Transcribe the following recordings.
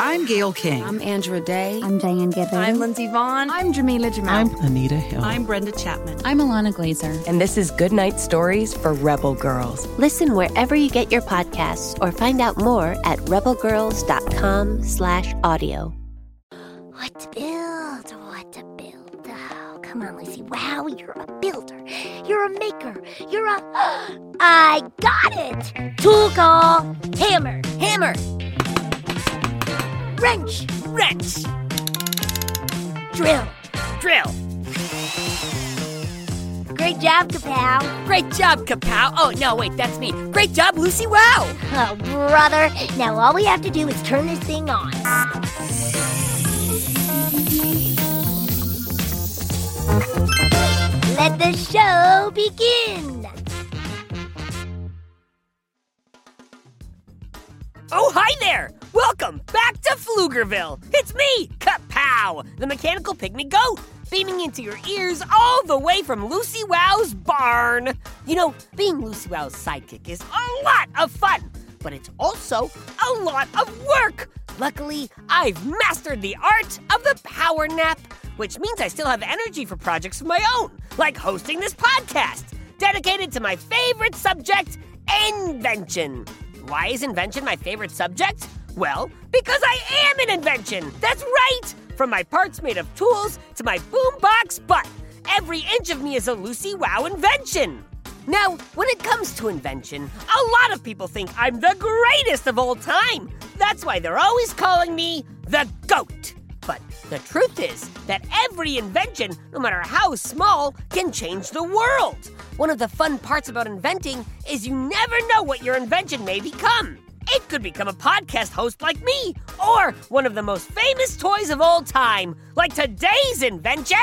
I'm Gayle King. I'm Andra Day. I'm Diane Guerrero. I'm Lindsey Vonn. I'm Jameela Jamil. I'm Anita Hill. I'm Brenda Chapman. I'm Ilana Glazer. And this is Goodnight Stories for Rebel Girls. Listen wherever you get your podcasts or find out more at rebelgirls.com slash audio. What to build? What to build? Oh, come on, Lucy. Wow, you're a builder. You're a maker. You're a... I got it! Tool call. Hammer. Hammer. Wrench! Wrench! Drill! Drill! Great job, Kapow! Great job, Kapow! Oh, no, wait, that's me. Great job, Lucy Wow! Oh, brother. Now all we have to do is turn this thing on. Let the show begin! Oh, hi there! Welcome back to Pflugerville! It's me, Kapow, the mechanical pygmy goat, beaming into your ears all the way from Lucy Wow's barn. You know, being Lucy Wow's sidekick is a lot of fun, but it's also a lot of work. Luckily, I've mastered the art of the power nap, which means I still have energy for projects of my own, like hosting this podcast, dedicated to my favorite subject, invention. Why is invention my favorite subject? Well, because I am an invention. That's right. From my parts made of tools to my boombox butt, every inch of me is a Lucy Wow invention. Now, when it comes to invention, a lot of people think I'm the greatest of all time. That's why they're always calling me the GOAT. But the truth is that every invention, no matter how small, can change the world. One of the fun parts about inventing is you never know what your invention may become. It could become a podcast host like me, or one of the most famous toys of all time, like today's invention.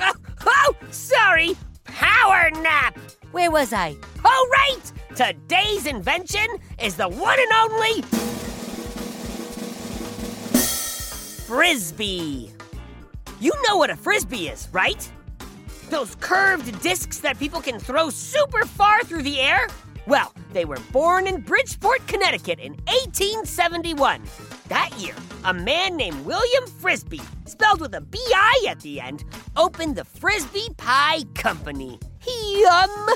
Oh, oh, sorry! Power nap! Where was I? Oh, right! Today's invention is the one and only Frisbee. You know what a Frisbee is, right? Those curved discs that people can throw super far through the air? Well, they were born in Bridgeport, Connecticut in 1871. That year, a man named William Frisbie, spelled with a B-I at the end, opened the Frisbie Pie Company. Yum!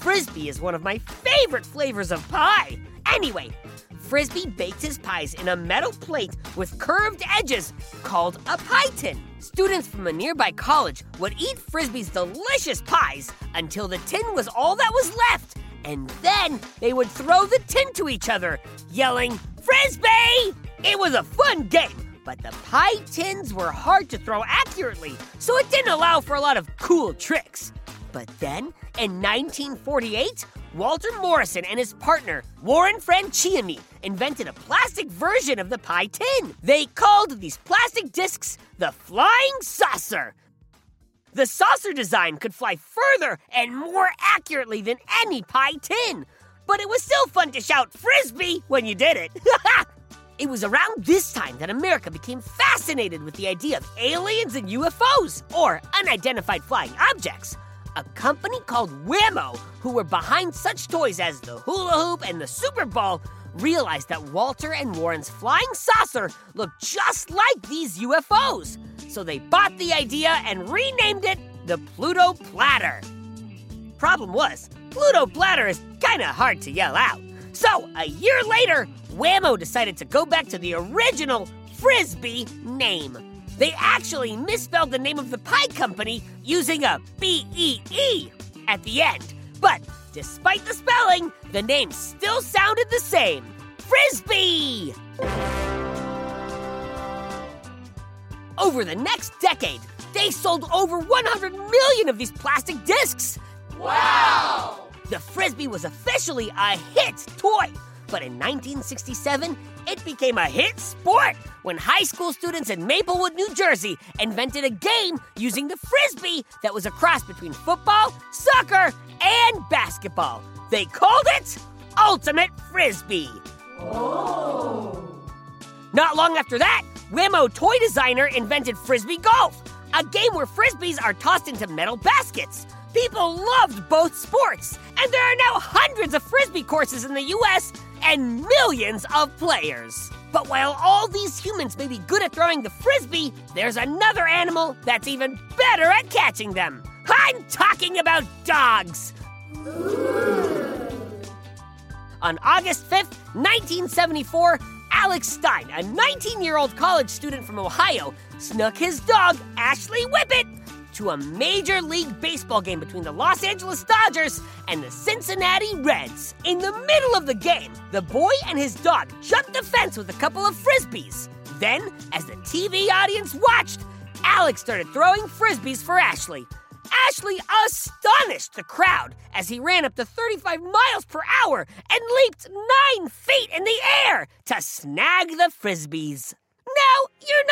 Frisbee is one of my favorite flavors of pie. Anyway, Frisbie baked his pies in a metal plate with curved edges called a pie tin. Students from a nearby college would eat Frisbie's delicious pies until the tin was all that was left. And then they would throw the tin to each other, yelling, Frisbee! It was a fun game, but the pie tins were hard to throw accurately, so it didn't allow for a lot of cool tricks. But then, in 1948, Walter Morrison and his partner, Warren Franscioni, invented a plastic version of the pie tin. They called these plastic discs the Flying Saucer. The saucer design could fly further and more accurately than any pie tin, but it was still fun to shout Frisbee when you did it. it was around this time that America became fascinated with the idea of aliens and UFOs, or unidentified flying objects. A company called Wham-O, who were behind such toys as the hula hoop and the Super Ball, realized that Walter and Warren's flying saucer looked just like these UFOs. So they bought the idea and renamed it the Pluto Platter. Problem was, Pluto Platter is kinda hard to yell out. So, a year later, Wham-O decided to go back to the original Frisbee name. They actually misspelled the name of the pie company using a B E E at the end. But despite the spelling, the name still sounded the same Frisbee! Over the next decade, they sold over 100 million of these plastic discs. Wow! The Frisbee was officially a hit toy, but in 1967, it became a hit sport when high school students in Maplewood, New Jersey invented a game using the Frisbee that was a cross between football, soccer, and basketball. They called it Ultimate Frisbee. Oh! Not long after that, Wham-O toy designer invented Frisbee Golf, a game where frisbees are tossed into metal baskets. People loved both sports, and there are now hundreds of frisbee courses in the US and millions of players. But while all these humans may be good at throwing the frisbee, there's another animal that's even better at catching them. I'm talking about dogs. On August 5th, 1974, Alex Stein, a 19 year old college student from Ohio, snuck his dog, Ashley Whippet, to a Major League Baseball game between the Los Angeles Dodgers and the Cincinnati Reds. In the middle of the game, the boy and his dog jumped the fence with a couple of frisbees. Then, as the TV audience watched, Alex started throwing frisbees for Ashley. Ashley astonished the crowd as he ran up to 35 miles per hour and leaped nine feet in the air to snag the frisbees. Now,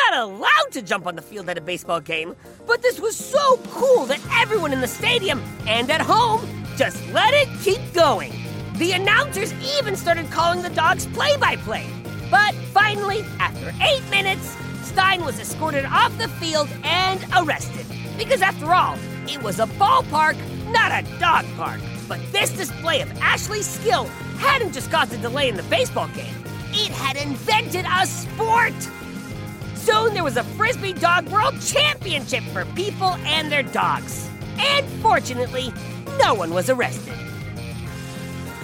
not allowed to jump on the field at a baseball game, but this was so cool that everyone in the stadium and at home just let it keep going. The announcers even started calling the dogs play by play. But finally, after eight minutes, Stein was escorted off the field and arrested. Because after all, it was a ballpark, not a dog park. But this display of Ashley's skill hadn't just caused a delay in the baseball game, it had invented a sport. Soon there was a Frisbee Dog World Championship for people and their dogs. And fortunately, no one was arrested.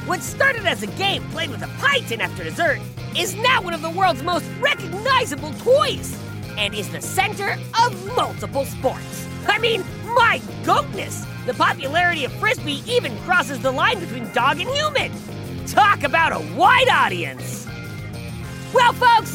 What started as a game played with a tin after dessert is now one of the world's most recognizable toys and is the center of multiple sports. I mean, my goodness! The popularity of Frisbee even crosses the line between dog and human. Talk about a wide audience! Well, folks,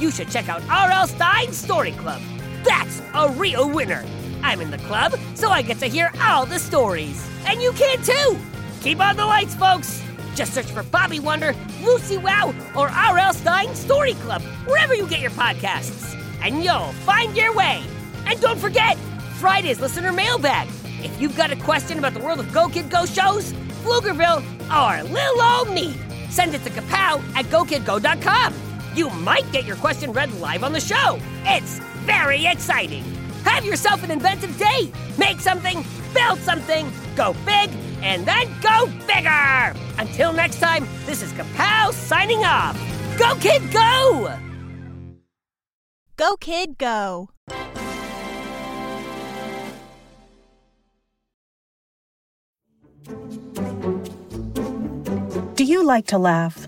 you should check out R.L. Stine's Story Club. That's a real winner! I'm in the club, so I get to hear all the stories. And you can too! Keep on the lights, folks! Just search for Bobby Wonder, Lucy Wow, or R.L. Stine Story Club, wherever you get your podcasts. And you'll find your way. And don't forget, Friday's listener mailbag. If you've got a question about the world of Go Kid Go shows, Pflugerville, or Lil' old me, send it to kapow at gokidgo.com. You might get your question read live on the show. It's very exciting. Have yourself an inventive day. Make something, build something, go big, and then go bigger. Until next time, this is Kapow signing off. Go, kid, go! Go, kid, go. Do you like to laugh?